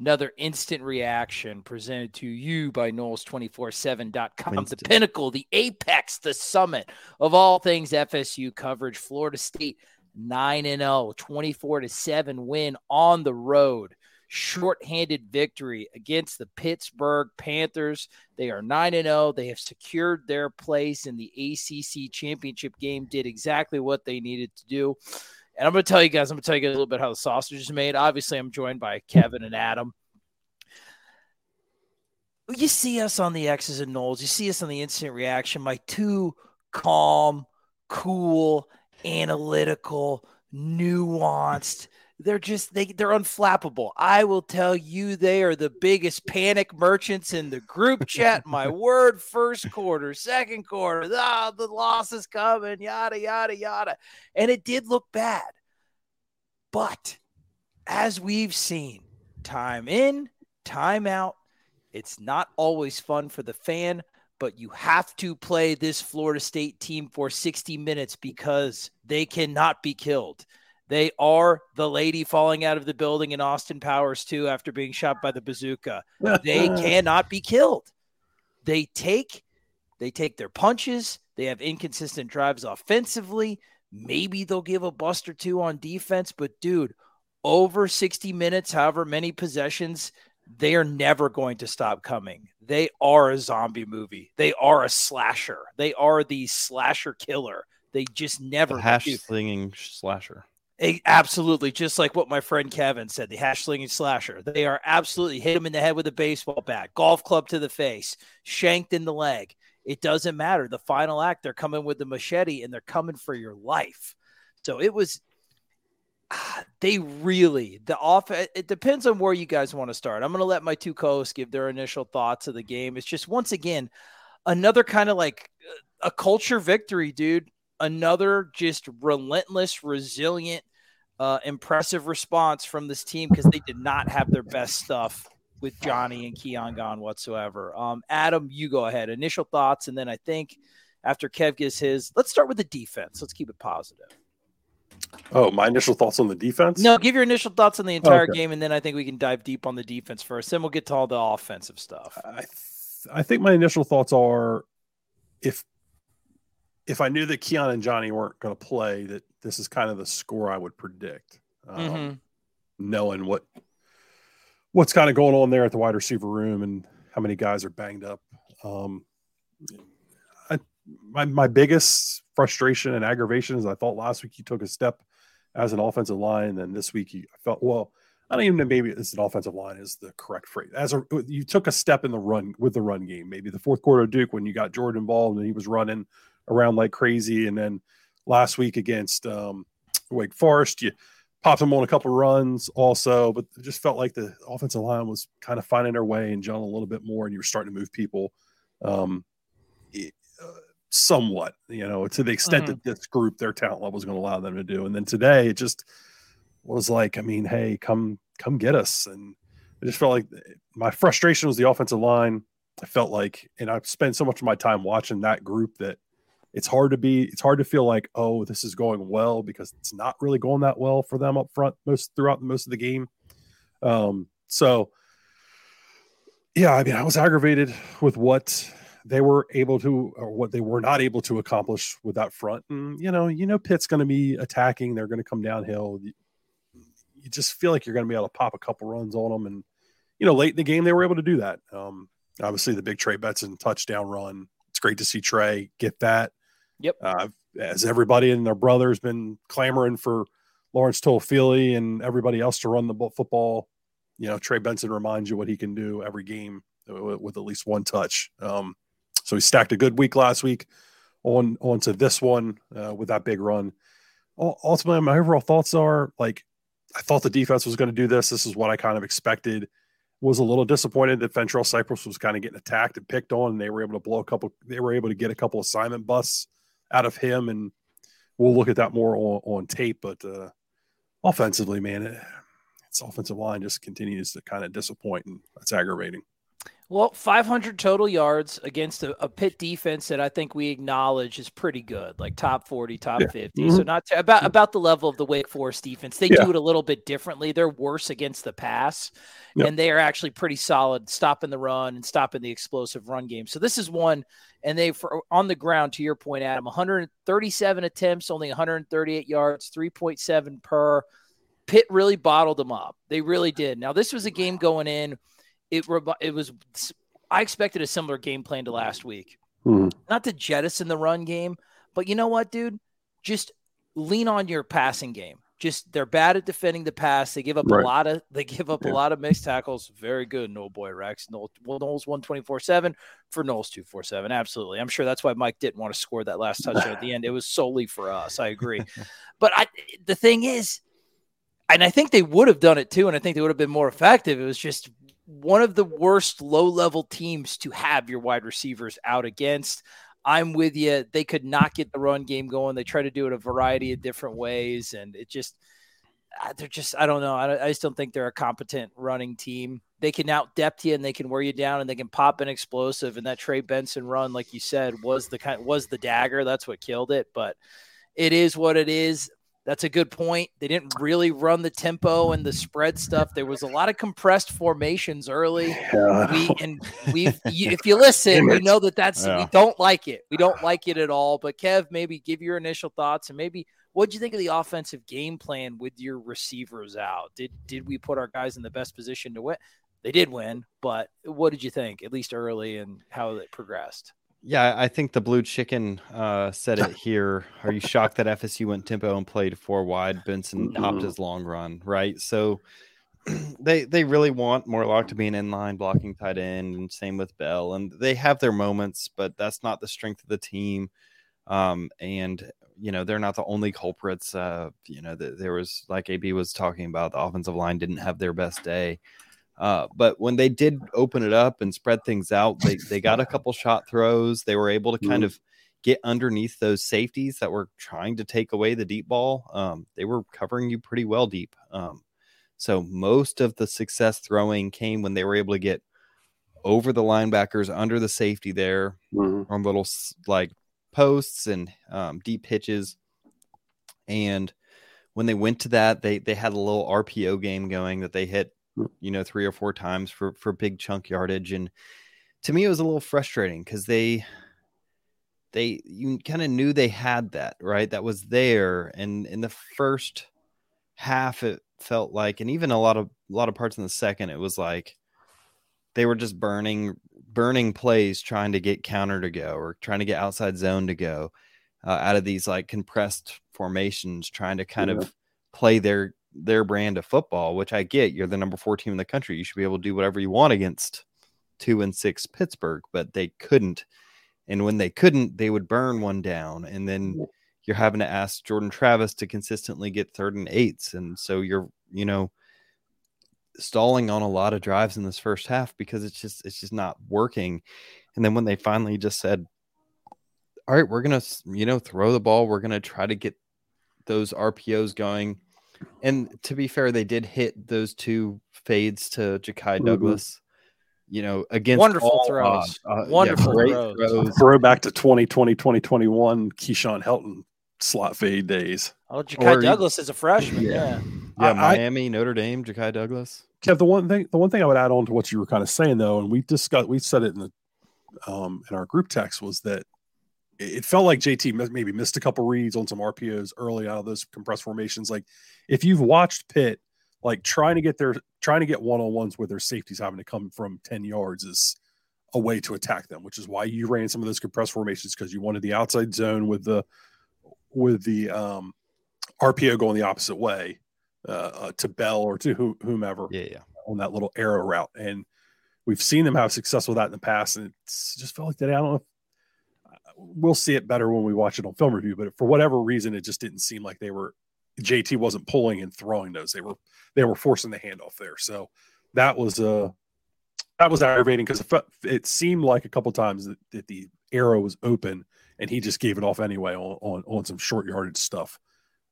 another instant reaction presented to you by Noles247.com. The pinnacle, the apex, the summit of all things FSU coverage. Florida State 9 and 0, 24 to 7 win on the road. Short-handed victory against the Pittsburgh Panthers. They are 9 and 0. They have secured their place in the ACC championship game, did exactly what they needed to do. And I'm going to tell you guys, I'm going to tell you guys a little bit how the sausage is made. Obviously, I'm joined by Kevin and Adam. You see us on the X's and Noles. You see us on the instant reaction. My two calm, cool, analytical, nuanced. They're just they they're unflappable. I will tell you they are the biggest panic merchants in the group chat. My word, first quarter, second quarter, ah, the loss is coming, yada yada yada. And it did look bad. But as we've seen, time in, time out, it's not always fun for the fan, but you have to play this Florida State team for 60 minutes because they cannot be killed. They are the lady falling out of the building in Austin Powers 2 after being shot by the bazooka. They cannot be killed. They take they take their punches. They have inconsistent drives offensively. Maybe they'll give a bust or two on defense, but dude, over 60 minutes, however many possessions, they are never going to stop coming. They are a zombie movie. They are a slasher. They are the slasher killer. They just never the hash slinging slasher. Absolutely, just like what my friend Kevin said, the hash slinging slasher. They are absolutely hit him in the head with a baseball bat, golf club to the face, shanked in the leg. It doesn't matter. The final act, they're coming with the machete and they're coming for your life. So it was ah, they really the off it depends on where you guys want to start. I'm going to let my two co-hosts give their initial thoughts of the game. It's just once again another kind of like uh, a culture victory, dude. Another just relentless, resilient, uh, impressive response from this team because they did not have their best stuff with Johnny and Keon gone whatsoever. Um, Adam, you go ahead. Initial thoughts, and then I think after Kev gives his, let's start with the defense. Let's keep it positive. Oh, my initial thoughts on the defense? No, give your initial thoughts on the entire okay. game, and then I think we can dive deep on the defense first. Then we'll get to all the offensive stuff. I, th- I think my initial thoughts are if if I knew that Keon and Johnny weren't going to play, that this is kind of the score I would predict, um, mm-hmm. knowing what what's kind of going on there at the wide receiver room and how many guys are banged up. Um, I, my my biggest frustration and aggravation is I thought last week he took a step as an offensive line, and then this week he felt well. I don't even know maybe it's an offensive line is the correct phrase. As a you took a step in the run with the run game, maybe the fourth quarter of Duke when you got Jordan involved and he was running around like crazy, and then last week against um, Wake Forest, you popped them on a couple runs also, but it just felt like the offensive line was kind of finding their way and John a little bit more, and you were starting to move people. Um, somewhat, you know, to the extent mm-hmm. that this group, their talent level is going to allow them to do. And then today it just was like, I mean, hey, come come get us. And I just felt like my frustration was the offensive line. I felt like, and I've spent so much of my time watching that group that it's hard to be, it's hard to feel like, oh, this is going well because it's not really going that well for them up front most throughout most of the game. Um, so yeah, I mean, I was aggravated with what they were able to or what they were not able to accomplish with that front. And you know, you know, Pitt's going to be attacking. They're going to come downhill. You, you, just feel like you're going to be able to pop a couple runs on them, and you know, late in the game they were able to do that. Um, obviously, the big Trey Benson touchdown run. It's great to see Trey get that. Yep. Uh, as everybody and their brother's been clamoring for Lawrence Toafili and everybody else to run the football. You know, Trey Benson reminds you what he can do every game with, at least one touch. Um, so he stacked a good week last week on onto this one uh, with that big run. Ultimately, my overall thoughts are like I thought the defense was going to do this. This is what I kind of expected. Was a little disappointed that Fentrell Cypress was kind of getting attacked and picked on, and they were able to blow a couple. They were able to get a couple assignment busts out of him, and we'll look at that more on, on tape. But uh, offensively, man, it, its offensive line just continues to kind of disappoint, and that's aggravating. Well, 500 total yards against a, a Pitt defense that I think we acknowledge is pretty good, like top 40, top yeah. 50. Mm-hmm. So not to, about about the level of the Wake Forest defense. They yeah. do it a little bit differently. They're worse against the pass, and they are actually pretty solid stopping the run and stopping the explosive run game. So this is one, and they for on the ground. To your point, Adam, 137 attempts, only 138 yards, 3.7 per. Pitt really bottled them up. They really did. Now this was a game going in it it was I expected a similar game plan to last week. Hmm. Not to jettison the run game, but you know what, dude? Just lean on your passing game. Just they're bad at defending the pass. They give up right. a lot of they give up yeah. a lot of mixed tackles. Very good, no boy Rex. Noles one twenty four seven for Noles two four seven. Absolutely, I'm sure that's why Mike didn't want to score that last touchdown at the end. It was solely for us. I agree, but I the thing is, and I think they would have done it too, and I think they would have been more effective. It was just one of the worst low level teams to have your wide receivers out against. I'm with you. They could not get the run game going. They try to do it a variety of different ways, and it just uh, they're just I don't know. I, I just don't think they're a competent running team. They can out depth you and they can wear you down and they can pop an explosive. And that Trey Benson run, like you said, was the kind was the dagger. That's what killed it. But it is what it is. That's a good point. They didn't really run the tempo and the spread stuff. There was a lot of compressed formations early. Yeah. We and we, if you listen, we know that that's yeah. we don't like it. We don't like it at all. But Kev, maybe give your initial thoughts and maybe what do you think of the offensive game plan with your receivers out? Did did we put our guys in the best position to win? They did win, but what did you think, at least early, and how it progressed? Yeah, I think the blue chicken uh, said it here. Are you shocked that FSU went tempo and played four wide? Benson topped his long run, right? So they they really want Morlock to be an inline blocking tight end, and same with Bell. And they have their moments, but that's not the strength of the team. Um, and you know they're not the only culprits. Uh, you know, the, there was like AB was talking about, the offensive line didn't have their best day. Uh, but when they did open it up and spread things out, they, they got a couple shot throws. They were able to kind mm-hmm. of get underneath those safeties that were trying to take away the deep ball. Um, they were covering you pretty well deep. Um, so most of the success throwing came when they were able to get over the linebackers under the safety there mm-hmm. on little like posts and um, deep pitches. And when they went to that, they they had a little RPO game going that they hit you know, three or four times for for big chunk yardage. And to me, it was a little frustrating because they they you kind of knew they had that right that was there and in the first half it felt like and even a lot of a lot of parts in the second it was like they were just burning burning plays trying to get counter to go or trying to get outside zone to go uh, out of these like compressed formations trying to kind yeah. of play their their brand of football, which I get. You're the number four team in the country. You should be able to do whatever you want against two and six Pittsburgh, but they couldn't. And when they couldn't, they would burn one down. And then you're having to ask Jordan Travis to consistently get third and eights. And so you're, you know, stalling on a lot of drives in this first half because it's just it's just not working. And then when they finally just said, all right, we're gonna you know throw the ball. We're gonna try to get those RPOs going. And to be fair, they did hit those two fades to Ja'Khi mm-hmm. Douglas. You know, against wonderful throws, uh, wonderful yeah, throws. throws. Throw back to 2020, 2021, Keyshawn Helton slot fade days. Oh, Ja'Khi Douglas is a freshman. Yeah, yeah, yeah Miami, I, Notre Dame, Ja'Khi Douglas. Kev, the one thing, the one thing I would add on to what you were kind of saying though, and we discussed, we said it in the um, in our group text was that it felt like JT maybe missed a couple reads on some RPOs early out of those compressed formations. Like if you've watched Pitt, like trying to get their trying to get one on ones with their safeties having to come from 10 yards is a way to attack them, which is why you ran some of those compressed formations because you wanted the outside zone with the with the um, RPO going the opposite way uh, uh, to Bell or to whomever yeah, yeah. on that little arrow route. And we've seen them have success with that in the past. And it's just felt like today, I don't know. We'll see it better when we watch it on film review, but for whatever reason, it just didn't seem like they were JT wasn't pulling and throwing those. They were they were forcing the handoff there. So that was uh that was aggravating because it, seemed like a couple times that, that, the arrow was open and he just gave it off anyway on on, on some short yardage stuff.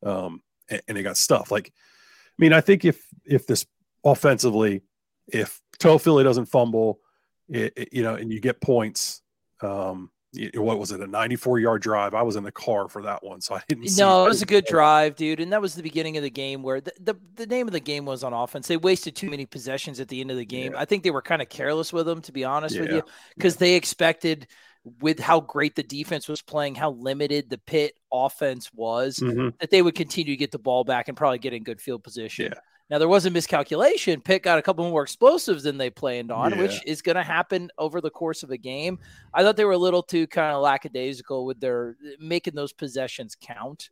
Um and, and it got stuff. Like I mean, I think if if this offensively, if Toafili doesn't fumble, it, it, you know, and you get points, um, what was it a 94 yard drive i was in the car for that one so i didn't no it was a good drive dude and that was the beginning of the game where the, the, the, name of the game was on offense they wasted too many possessions at the end of the game yeah. i think they were kind of careless with them to be honest yeah. with you because yeah. they expected with how great the defense was playing how limited the Pitt offense was mm-hmm. that they would continue to get the ball back and probably get in good field position now there was a miscalculation. Pitt got a couple more explosives than they planned on, yeah. which is going to happen over the course of a game. I thought they were a little too kind of lackadaisical with their making those possessions count,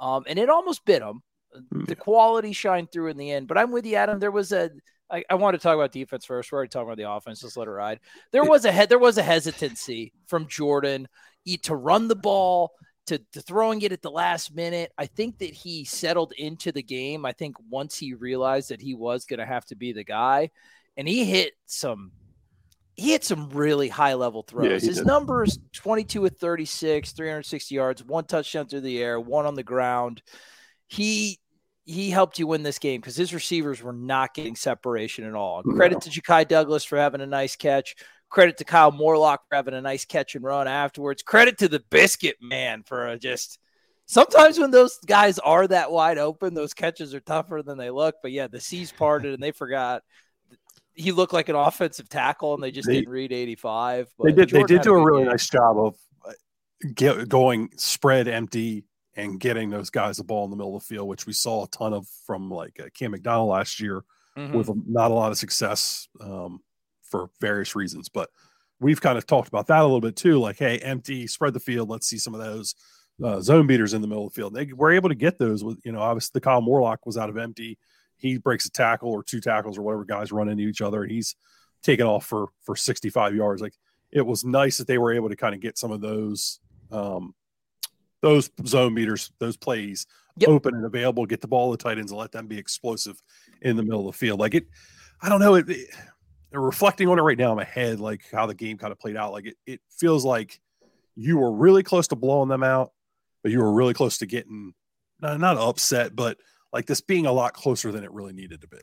um, and it almost bit them. The quality shined through in the end. But I'm with you, Adam. There was a I, I want to talk about defense first. We're already talking about the offense. Just let it ride. There was a head. there was a hesitancy from Jordan to run the ball to, to throwing it at the last minute. I think that he settled into the game. I think once he realized that he was going to have to be the guy, and he hit some he hit some really high level throws. Yeah, His did. numbers 22 with 36, 360 yards, one touchdown through the air, one on the ground. He he helped you win this game because his receivers were not getting separation at all. Credit to Ja'Khi Douglas for having a nice catch. Credit to Kyle Morlock for having a nice catch and run afterwards. Credit to the biscuit man for just sometimes when those guys are that wide open, those catches are tougher than they look. But yeah, the seas parted and they forgot he looked like an offensive tackle and they just they, didn't read 85. they did Jordan they did do a really game. nice job of uh, get, going spread empty and getting those guys the ball in the middle of the field, which we saw a ton of from like uh, Cam McDonald last year mm-hmm. with not a lot of success. Um, for various reasons. But we've kind of talked about that a little bit too. Like, hey, empty, spread the field. Let's see some of those uh, zone beaters in the middle of the field. They were able to get those with, you know, obviously the Kyle Morlock was out of empty. He breaks a tackle or two tackles or whatever guys run into each other, and he's taken off for for 65 yards. Like it was nice that they were able to kind of get some of those um those zone beaters, those plays yep. open and available, get the ball to the tight ends and let them be explosive in the middle of the field. Like it, I don't know. It, it reflecting on it right now in my head, like how the game kind of played out, like it, it feels like you were really close to blowing them out, but you were really close to getting not, not upset, but like this being a lot closer than it really needed to be.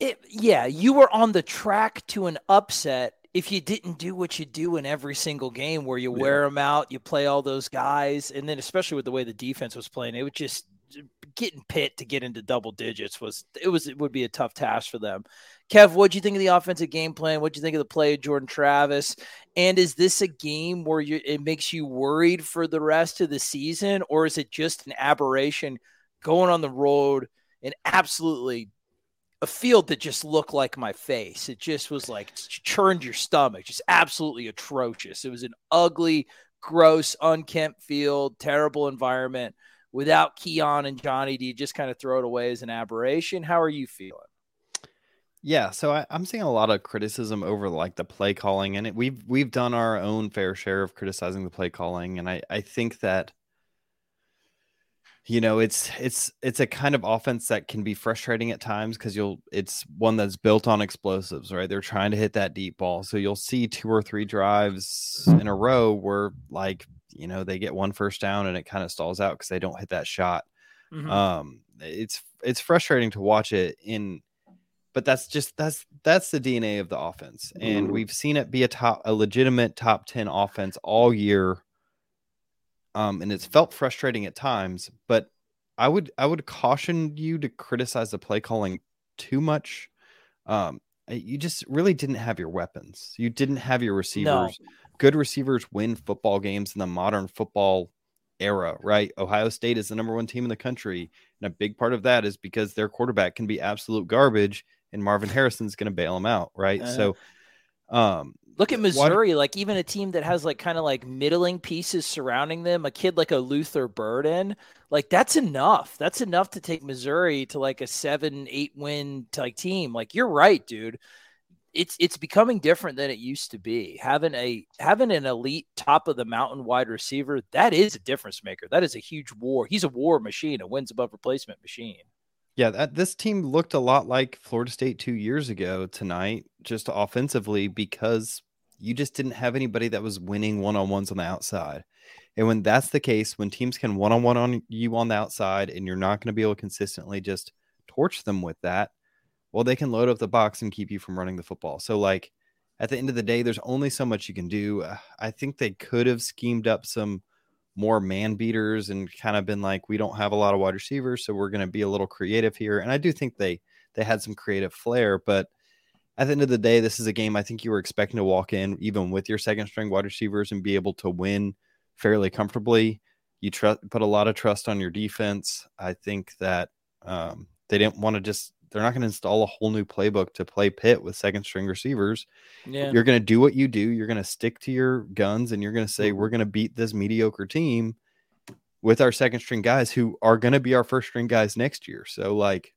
It, yeah, you were on the track to an upset if you didn't do what you do in every single game where you yeah. wear them out, you play all those guys, and then especially with the way the defense was playing, it was just getting pit to get into double digits was it was it would be a tough task for them. Kev, what do you think of the offensive game plan? What do you think of the play of Jordan Travis? And is this a game where you it makes you worried for the rest of the season, or is it just an aberration going on the road and absolutely a field that just looked like my face? It just was like churned your stomach, just absolutely atrocious. It was an ugly, gross, unkempt field, terrible environment without Keon and Johnny, do you just kind of throw it away as an aberration? How are you feeling? Yeah, so I, am seeing a lot of criticism over like the play calling, and it, we've we've done our own fair share of criticizing the play calling, and I I think that you know it's it's it's a kind of offense that can be frustrating at times because you'll it's one that's built on explosives, right? They're trying to hit that deep ball, so you'll see two or three drives in a row where like you know they get one first down and it kind of stalls out because they don't hit that shot. Mm-hmm. Um, it's it's frustrating to watch it in, but that's just that's that's the DNA of the offense, and mm-hmm. we've seen it be a top a legitimate top ten offense all year. Um, and it's felt frustrating at times, but I would I would caution you to criticize the play calling too much. Um, you just really didn't have your weapons. You didn't have your receivers. No. Good receivers win football games in the modern football era, right? Ohio State is the number one team in the country. And a big part of that is because their quarterback can be absolute garbage and Marvin Harrison's going to bail him out, right? Uh, so, um, look at Missouri, what, like even a team that has like kind of like middling pieces surrounding them, a kid like a Luther Burden, like that's enough. That's enough to take Missouri to like a seven, eight win like team. Like you're right, dude it's it's becoming different than it used to be. Having a having an elite top of the mountain wide receiver, that is a difference maker. That is a huge war. He's a war machine, a wins above replacement machine. Yeah, that, this team looked a lot like Florida State 2 years ago tonight just offensively because you just didn't have anybody that was winning one-on-ones on the outside. And when that's the case, when teams can one-on-one on you on the outside and you're not going to be able to consistently just torch them with that, well, they can load up the box and keep you from running the football. So, like, at the end of the day, there's only so much you can do. Uh, I think they could have schemed up some more man beaters and kind of been like, we don't have a lot of wide receivers, so we're going to be a little creative here. And I do think they they had some creative flair, but at the end of the day, this is a game I think you were expecting to walk in even with your second string wide receivers and be able to win fairly comfortably. You tr- put a lot of trust on your defense. I think that um, they didn't want to just they're not going to install a whole new playbook to play Pitt with second string receivers. Yeah. You're going to do what you do. You're going to stick to your guns and you're going to say, we're mm-hmm. going to beat this mediocre team with our second string guys who are going to be our first string guys next year. So, like,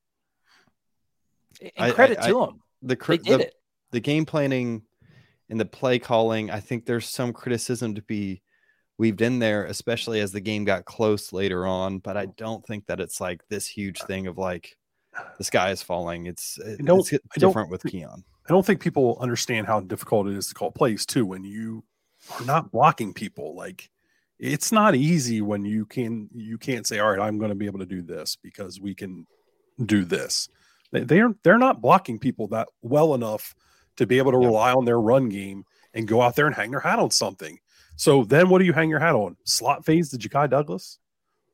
and credit I, I, to them. The, the, the game planning and the play calling, I think there's some criticism to be weaved in there, especially as the game got close later on. But I don't think that it's like this huge thing of like, the sky is falling. It's, uh, it's different with Keon. I don't think people understand how difficult it is to call plays too when you are not blocking people. Like it's not easy when you can you can't say, all right, I'm going to be able to do this because we can do this. They, they're they're not blocking people that well enough to be able to rely on their run game and go out there and hang their hat on something. So then what do you hang your hat on? Slot phase to Ja'Khi Douglas?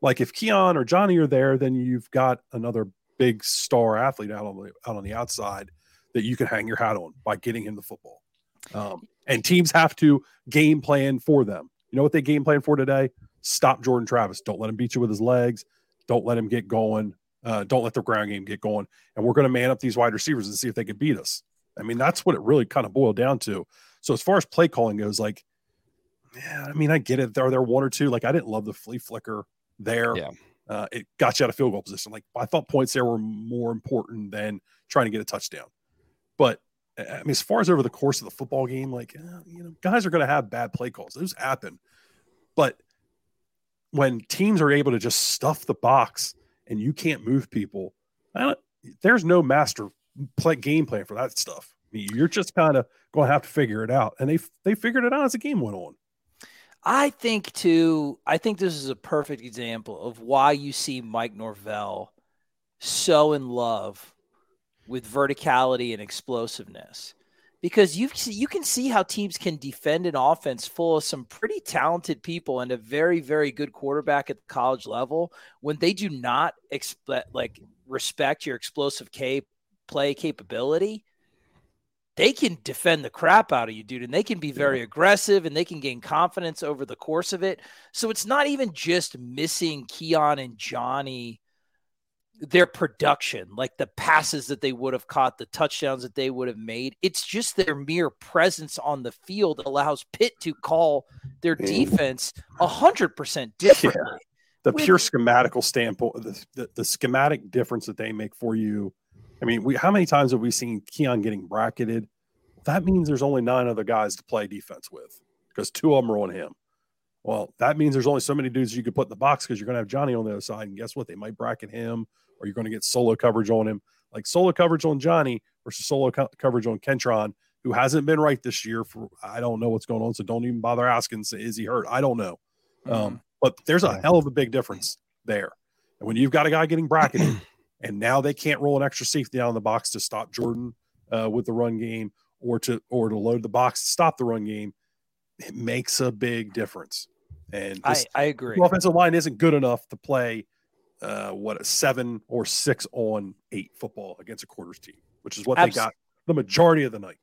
Like if Keon or Johnny are there, then you've got another big star athlete out on the out on the outside that you can hang your hat on by getting him the football. Um, and teams have to game plan for them. You know what they game plan for today? Stop Jordan Travis. Don't let him beat you with his legs. Don't let him get going. Uh, don't let the ground game get going. And we're going to man up these wide receivers and see if they can beat us. I mean, that's what it really kind of boiled down to. So as far as play calling goes, like, yeah, I mean, I get it. Are there one or two? Like, I didn't love the flea flicker there. Yeah uh, it got you out of field goal position. Like I thought points there were more important than trying to get a touchdown. But I mean, as far as over the course of the football game, like uh, you know, guys are going to have bad play calls. Those happen. But when teams are able to just stuff the box and you can't move people, there's no master play game plan for that stuff. I mean, you're just kind of going to have to figure it out, and they they figured it out as the game went on. I think too. I think this is a perfect example of why you see Mike Norvell so in love with verticality and explosiveness, because you you can see how teams can defend an offense full of some pretty talented people and a very very good quarterback at the college level when they do not expect like respect your explosive cap- play capability they can defend the crap out of you, dude, and they can be very yeah. aggressive and they can gain confidence over the course of it. So it's not even just missing Keon and Johnny their production, like the passes that they would have caught, the touchdowns that they would have made. It's just their mere presence on the field allows Pitt to call their defense a hundred percent differently. Yeah. The With, pure schematical standpoint, the, the, the schematic difference that they make for you I mean, we how many times have we seen Keon getting bracketed? That means there's only nine other guys to play defense with because two of them are on him. Well, that means there's only so many dudes you could put in the box because you're going to have Johnny on the other side. And guess what? They might bracket him or you're going to get solo coverage on him. Like solo coverage on Johnny versus solo co- coverage on Kentron, who hasn't been right this year for I don't know what's going on. So don't even bother asking, is he hurt? I don't know. Um, mm-hmm. but there's a hell of a big difference there. And when you've got a guy getting bracketed, and now they can't roll an extra safety down the box to stop Jordan uh, with the run game, or to or to load the box to stop the run game, it makes a big difference. And I, I agree. The offensive line isn't good enough to play uh, what a seven or six on eight football against a quarters team, which is what Absol- they got the majority of the night.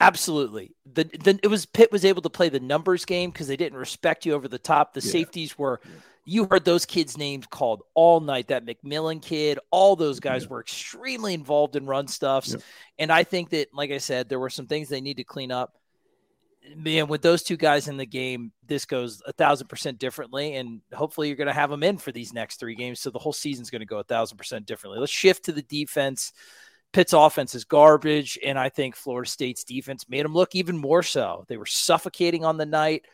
Absolutely. The, the it was Pitt was able to play the numbers game because they didn't respect you over the top. The yeah. safeties were yeah. You heard those kids' names called all night. That McMillan kid, all those guys yeah. were extremely involved in run stuffs. And I think that, like I said, there were some things they need to clean up man, with those two guys in the game, this goes a thousand percent differently. And hopefully you're going to have them in for these next three games. So the whole season's going to go a thousand percent differently. Let's shift to the defense. Pitt's offense is garbage. And I think Florida State's defense made them look even more so. They were suffocating on the night.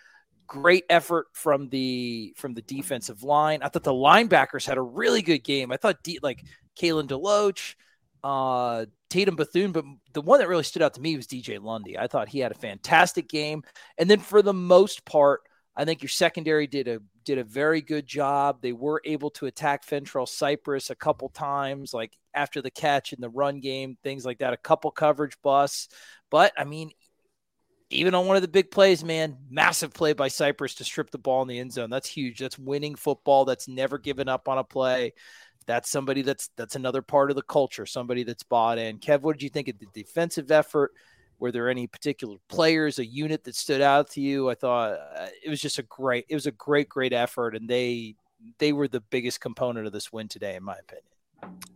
Great effort from the from the defensive line. I thought the linebackers had a really good game. I thought D, like Kalen DeLoach, uh, Tatum Bethune, but the one that really stood out to me was DJ Lundy. I thought he had a fantastic game. And then for the most part, I think your secondary did a did a very good job. They were able to attack Fentrell Cypress a couple times, like after the catch in the run game, things like that, a couple coverage busts. But I mean, even on one of the big plays, man, massive play by Cypress to strip the ball in the end zone. That's huge. That's winning football. That's never given up on a play that's somebody that's that's another part of the culture, somebody that's bought in. Kev, what did you think of the defensive effort? Were there any particular players, a unit that stood out to you? I thought uh, it was just a great, it was a great, great effort, and they they were the biggest component of this win today, in my opinion.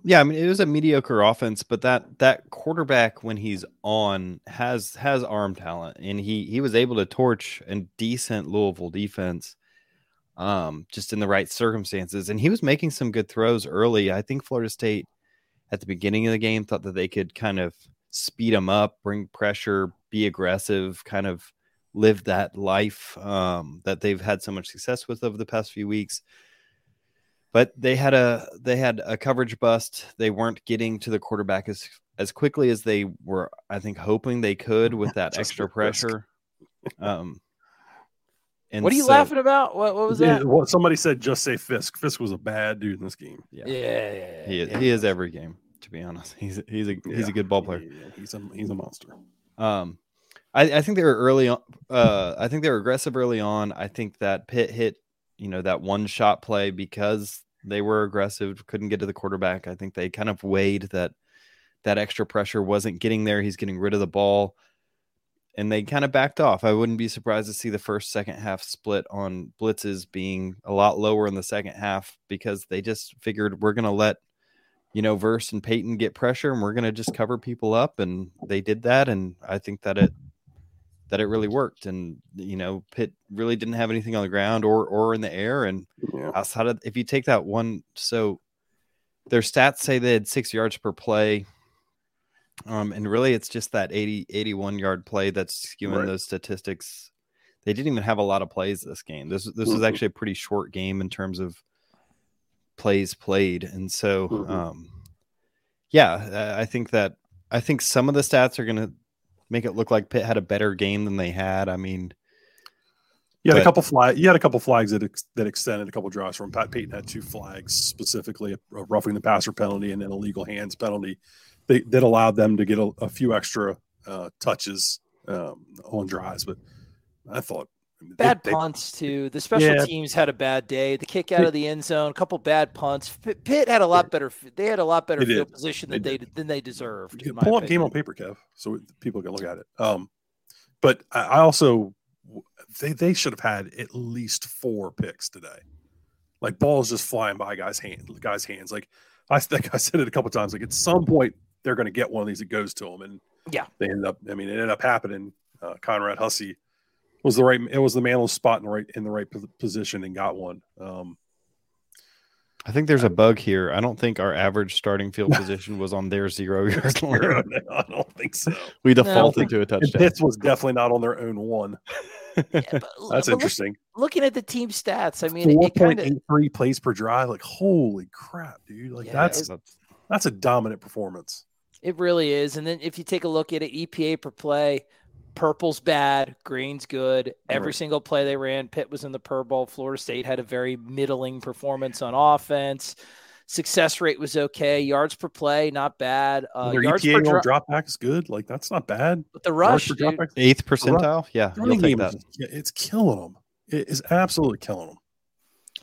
Yeah, I mean it was a mediocre offense, but that that quarterback when he's on has has arm talent, and he he was able to torch a decent Louisville defense um, just in the right circumstances. And he was making some good throws early. I think Florida State at the beginning of the game thought that they could kind of speed him up, bring pressure, be aggressive, kind of live that life um, that they've had so much success with over the past few weeks. But they had a they had a coverage bust. They weren't getting to the quarterback as as quickly as they were, I think, hoping they could with that extra pressure. Um, and what are you so, laughing about? What, what was yeah, that? What somebody said, just say Fiske. Fiske was a bad dude in this game. Yeah, yeah, yeah, yeah he is. He is every game. To be honest, he's he's a he's a good ball player. he's a he's a monster. Um, I, I think they were early on. Uh, I think they were aggressive early on. I think that Pitt hit, you know, that one shot play because they were aggressive, couldn't get to the quarterback. I think they kind of weighed that that extra pressure wasn't getting there. He's getting rid of the ball and they kind of backed off. I wouldn't be surprised to see the first second half split on blitzes being a lot lower in the second half because they just figured we're going to let you know Verse and Payton get pressure and we're going to just cover people up and they did that and I think that it that it really worked and you know Pitt really didn't have anything on the ground or or in the air and yeah. outside of if you take that one so their stats say they had 6 yards per play um, and really, it's just that 80, 81 yard play that's skewing right. those statistics. They didn't even have a lot of plays this game. This this mm-hmm. was actually a pretty short game in terms of plays played, and so mm-hmm. um, yeah, I think that I think some of the stats are going to make it look like Pitt had a better game than they had. I mean, you had but, a couple flag. You had a couple flags that ex, that extended a couple drives from Pat Payton had two flags specifically, a, a roughing the passer penalty and then a legal hands penalty they, that allowed them to get a, a few extra uh, touches um, on drives. But I thought bad they, punts too. The special yeah. teams had a bad day. The kick out of the end zone, a couple bad punts. Pitt had a lot better. They had a lot better field did. position than they, they than they deserved. Pull up game on paper, Kev, so people can look at it. Um, but I also they they should have had at least four picks today. Like balls just flying by guys' hand, guys' hands. Like I think I said it a couple times. Like at some point they're going to get one of these that goes to them. And yeah, they end up. I mean, it ended up happening. Uh, Conrad Hussey was the right. It was the man on the spot in the right in the right position and got one. Um, I think there's a bug here. I don't think our average starting field position was on their zero yard line. No, I don't think so. We defaulted no, to a touchdown. This was definitely not on their own one. Yeah, but, That's but interesting. Look, looking at the team stats, I mean, four point eight three plays per drive. Like, holy crap, dude! Like yeah, that's that's a dominant performance. It really is. And then if you take a look at it, EPA per play, Purple's bad, green's good. Every Right. single play they ran, Pitt was in the purple. Florida State had a very middling performance on offense. Success rate was okay. Yards per play, not bad. Uh, Their yards EPA per on dro- drop back is good. Like that's not bad. but the Yards rush, per dude, dropback- Eighth percentile. Yeah, running game that is it's killing them. It is absolutely killing them.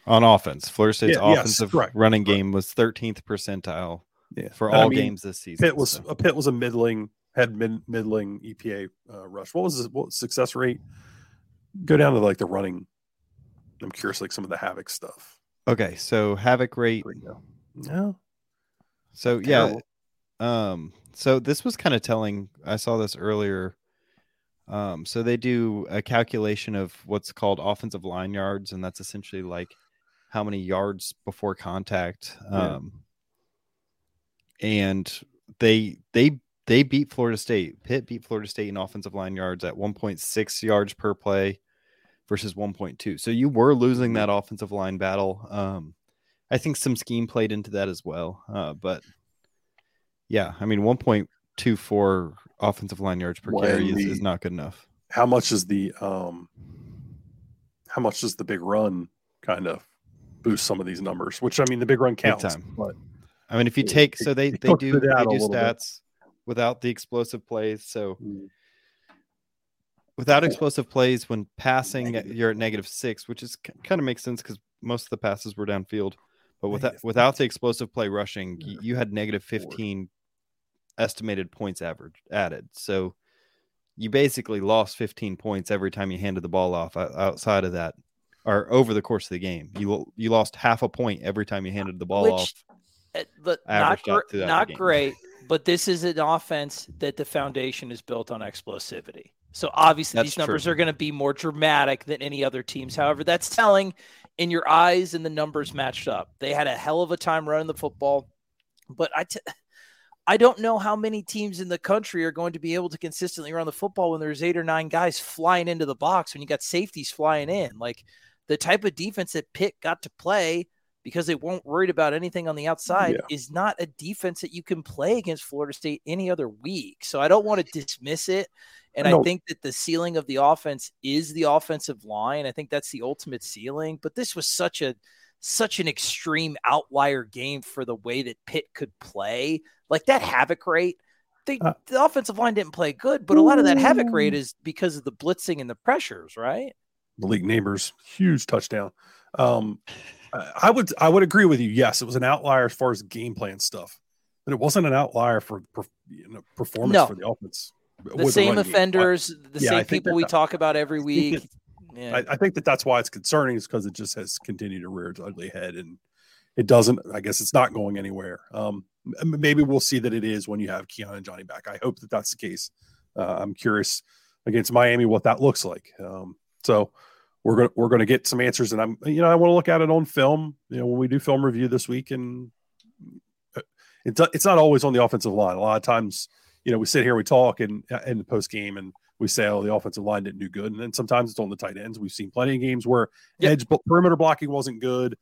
on offense. Florida State's Yeah, offensive correct, running game was 13th percentile Yeah, for And I all mean, games this season. Pitt was so. a Pitt was a middling had mid, middling EPA uh, rush. What was what success rate? Go down to like the running. I'm curious, like some of the havoc stuff. okay. So havoc rate. There you go. No, So yeah, um, so this was kind of telling. I saw this earlier. Um, so they do a calculation of what's called offensive line yards, and that's essentially like how many yards before contact. Yeah. Um, and they they they beat Florida State. Pitt beat Florida State in offensive line yards at 1.6 yards per play versus 1.2. So you were losing that offensive line battle. Um, I think some scheme played into that as well. Uh, but yeah, I mean, 1.24 offensive line yards per When carry is, the- is not good enough. how much is the um, how much does the big run kind of boost some of these numbers? Which I mean, the big run counts, but I mean, if you take so they they do they do stats. bit. Without the explosive plays. So Mm. without explosive plays, when passing, you're at negative six, which is kind of makes sense because most of the passes were downfield. But without Negative without the explosive play rushing, Yeah. you had negative. 15 estimated points average added. So you basically lost 15 points every time you handed the ball off outside of that or over the course of the game. You you lost half a point every time you handed the ball Which- off. Uh, but not gr- not great. But this is an offense that the foundation is built on explosivity. So obviously That's these numbers true. are going to be more dramatic than any other teams. However, that's telling in your eyes and the numbers matched up. They had a hell of a time running the football, but I t- I don't know how many teams in the country are going to be able to consistently run the football when there's eight or nine guys flying into the box when you got safeties flying in. Like the type of defense that Pitt got to play because they weren't worried about anything on the outside Yeah. is not a defense that you can play against Florida State any other week. So I don't want to dismiss it. And I I, think that the ceiling of the offense is the offensive line. I think that's the ultimate ceiling. But this was such a such an extreme outlier game for the way that Pitt could play. Like that havoc rate. They, Uh, the offensive line didn't play good, but a lot of that havoc rate is because of the blitzing and the pressures, right? Malik Neighbors, huge touchdown. Um, I would I would agree with you. Yes, it was an outlier as far as game plan stuff, but it wasn't an outlier for per, you know, performance No. for the offense. The same game. offenders, the Yeah, same people we talk about every week. Yeah. I, I think that that's why it's concerning, is because it just has continued to rear its ugly head, and it doesn't. I guess it's not going anywhere. Um, maybe we'll see that it is when you have Keon and Johnny back. I hope that that's the case. Uh, I'm curious against Miami what that looks like. Um, so we're gonna we're gonna get some answers, and I'm you know I want to look at it on film. You know when we do film review this week, and uh, it's it's not always on the offensive line. A lot of times, you know, we sit here, we talk, and in the post game, and we say, "Oh, the offensive line didn't do good," and then sometimes it's on the tight ends. We've seen plenty of games where Yep. edge perimeter blocking wasn't good,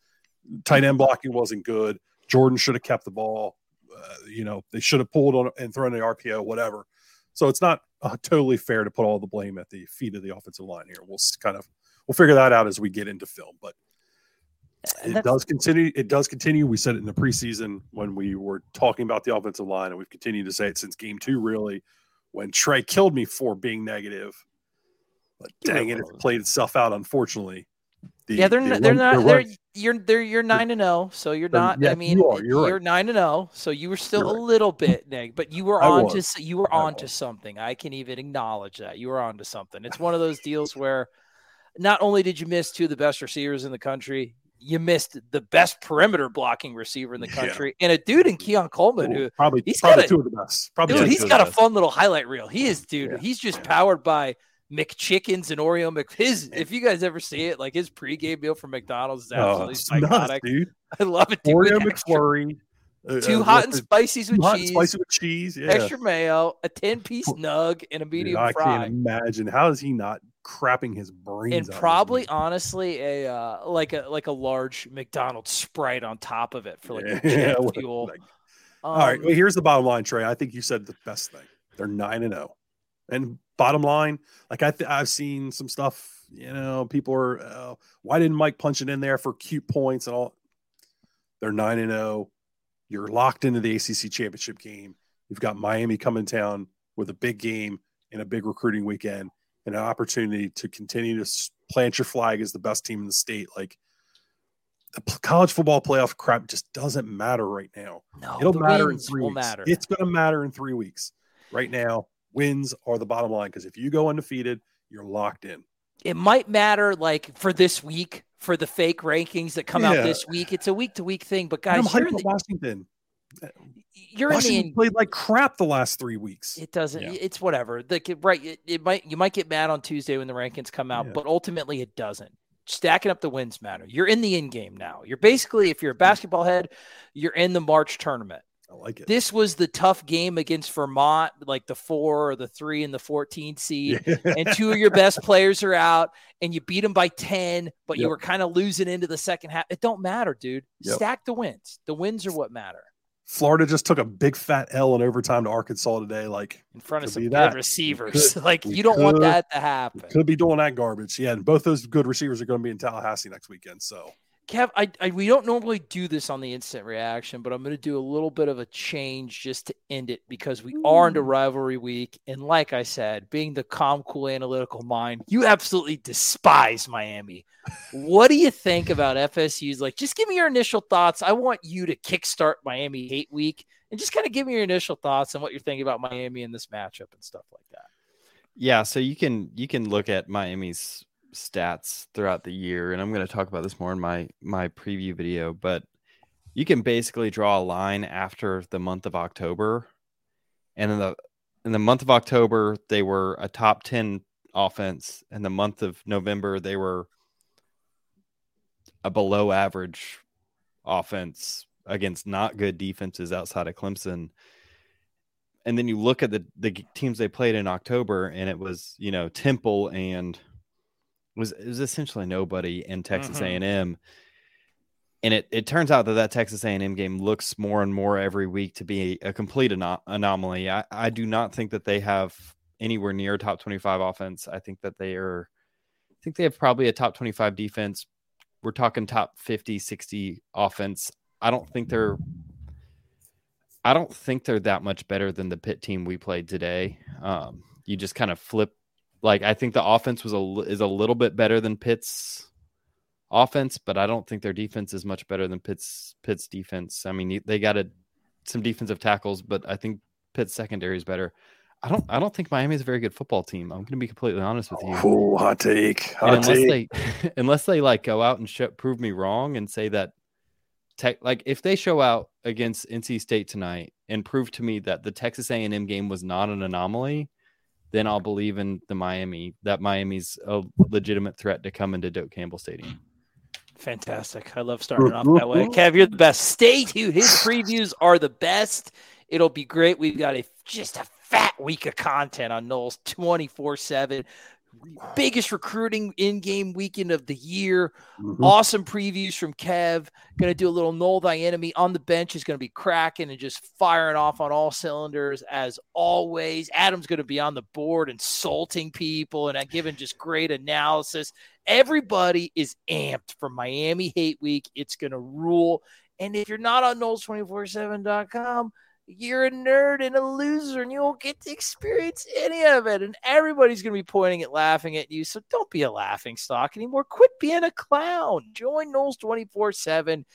tight end blocking wasn't good. Jordan should have kept the ball. Uh, you know, they should have pulled on and thrown the RPO, whatever. So it's not uh, totally fair to put all the blame at the feet of the offensive line here. We'll kind of we'll figure that out as we get into film, but it that's- does continue. It does continue. We said it in the preseason when we were talking about the offensive line, and we've continued to say it since game two, really, when Trey killed me for being negative. But dang it, it played itself out, unfortunately. The- yeah, they're the not, they're not. the They're you're they're you're nine and zero, so you're not. yeah, I you mean, are, you're right. nine and zero, so you were still You're a right. little bit neg, but you were I on was. to you were I on to something. I can even acknowledge that you were on to something. It's one of those deals where not only did you miss two of the best receivers in the country, you missed the best perimeter blocking receiver in the Yeah. country, and a dude in Keon Coleman who probably he's probably got a- two of the best. Probably Dude, he's got a best. fun little highlight reel. He is, dude. Yeah. He's just powered by McChickens and Oreo Mc. His, if you guys ever see it, like his pregame meal from McDonald's is Oh, absolutely nuts, psychotic. dude. I love it. Dude, Oreo McFlurry, uh, two uh, hot and spices with two hot and cheese, spicy with cheese. Yeah. extra mayo, a ten piece Dude, nug, and a Dude, medium I fry. can't imagine how is he not crapping his brains and probably honestly a uh, like a like a large McDonald's Sprite on top of it for like Yeah, what- fuel. like- all right. Um, Well, here's the bottom line, Trey. I think you said the best thing. They're nine and zero. And bottom line, like I th- I've seen some stuff. You know, people are uh, why didn't Mike punch it in there for cute points and all? They're nine and zero. Oh. You're locked into the ACC championship game. You've got Miami coming town with a big game and a big recruiting weekend and an opportunity to continue to plant your flag as the best team in the state. Like the college football playoff crap just doesn't matter right now. No, it'll matter in three weeks. Matter. It's going to matter in three weeks. Right now, wins are the bottom line because if you go undefeated, you're locked in. It might matter like for this week for the fake rankings that come yeah. out this week. It's a week to week thing, but guys, you're in the, Washington. You're Washington in the played like crap the last three weeks. It doesn't. Yeah. It's whatever. The, right. It, it, might. You might get mad on Tuesday when the rankings come out, yeah. but ultimately it doesn't stacking up the wins matter. You're in the in game now. You're basically, if you're a basketball head, you're in the March tournament. I like it. This was the tough game against Vermont, like the four or the three and the 14 seed, yeah. and two of your best players are out, and you beat them by 10, but yep. you were kind of losing into the second half. It don't matter, dude. Yep. Stack the wins. The wins are what matter. Florida just took a big fat L in overtime to Arkansas today, like in front of some good receivers. Could, like you don't could, want that to happen. Could be doing that garbage. Yeah, and both those good receivers are going to be in Tallahassee next weekend. So Kev, I, I, we don't normally do this on the instant reaction, but I'm going to do a little bit of a change just to end it because we are into rivalry week, and like I said, being the calm, cool, analytical mind, you absolutely despise Miami. what do you think about FSU's? Like, just give me your initial thoughts. I want you to kickstart Miami hate week, and just kind of give me your initial thoughts on what you're thinking about Miami in this matchup and stuff like that. Yeah, so you can you can look at Miami's stats throughout the year, and I'm going to talk about this more in my my preview video. But you can basically draw a line after the month of October, and in the in the month of October they were a top ten offense, and the month of November they were a below average offense against not good defenses outside of Clemson. And then you look at the the teams they played in October, and it was you know Temple and was it was essentially nobody in Texas mm-hmm. A&M. And it, it turns out that that Texas A&M game looks more and more every week to be a complete anom- anomaly. I, I do not think that they have anywhere near top 25 offense. I think that they are I think they have probably a top 25 defense. We're talking top 50, 60 offense. I don't think they're I don't think they're that much better than the Pitt team we played today. Um, you just kind of flip like I think the offense was a is a little bit better than Pitt's offense, but I don't think their defense is much better than Pitt's Pitt's defense. I mean, they got a, some defensive tackles, but I think Pitt's secondary is better. I don't I don't think Miami is a very good football team. I'm going to be completely honest with you. Oh, hot take. Hot unless take. they unless they like go out and show, prove me wrong and say that tech like if they show out against NC State tonight and prove to me that the Texas A&M game was not an anomaly, then I'll believe in the Miami that Miami's a legitimate threat to come into Doak Campbell Stadium. Fantastic. I love starting off that way. Kev, you're the best. Stay tuned. His previews are the best. It'll be great. We've got a just a fat week of content on Noles 24 7 biggest recruiting in-game weekend of the year. Mm-hmm. Awesome previews from Kev. Going to do a little Nole Thy Enemy on the bench is going to be cracking and just firing off on all cylinders as always. Adam's going to be on the board insulting people and giving just great analysis. Everybody is amped for Miami Hate Week. It's going to rule. And if you're not on Noles247.com, you're a nerd and a loser and you won't get to experience any of it. And everybody's going to be pointing at laughing at you. So don't be a laughing stock anymore. Quit being a clown. Join Noles 24 7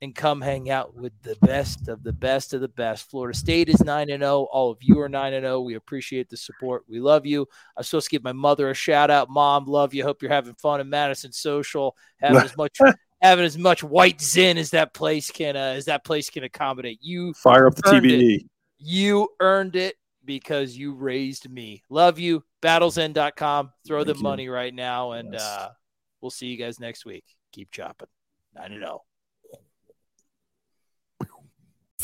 and come hang out with the best of the best of the best. Florida State is 9 and 0. All of you are 9 and 0. We appreciate the support. We love you. I'm supposed to give my mother a shout out. Mom, love you. Hope you're having fun in Madison Social, having as much having as much white zen as that place can uh, as that place can accommodate. You fire up the TBE. It. You earned it because you raised me. Love you. Battlesend.com. Throw Thank the you. money right now, and yes. uh, we'll see you guys next week. Keep chopping. 9 0.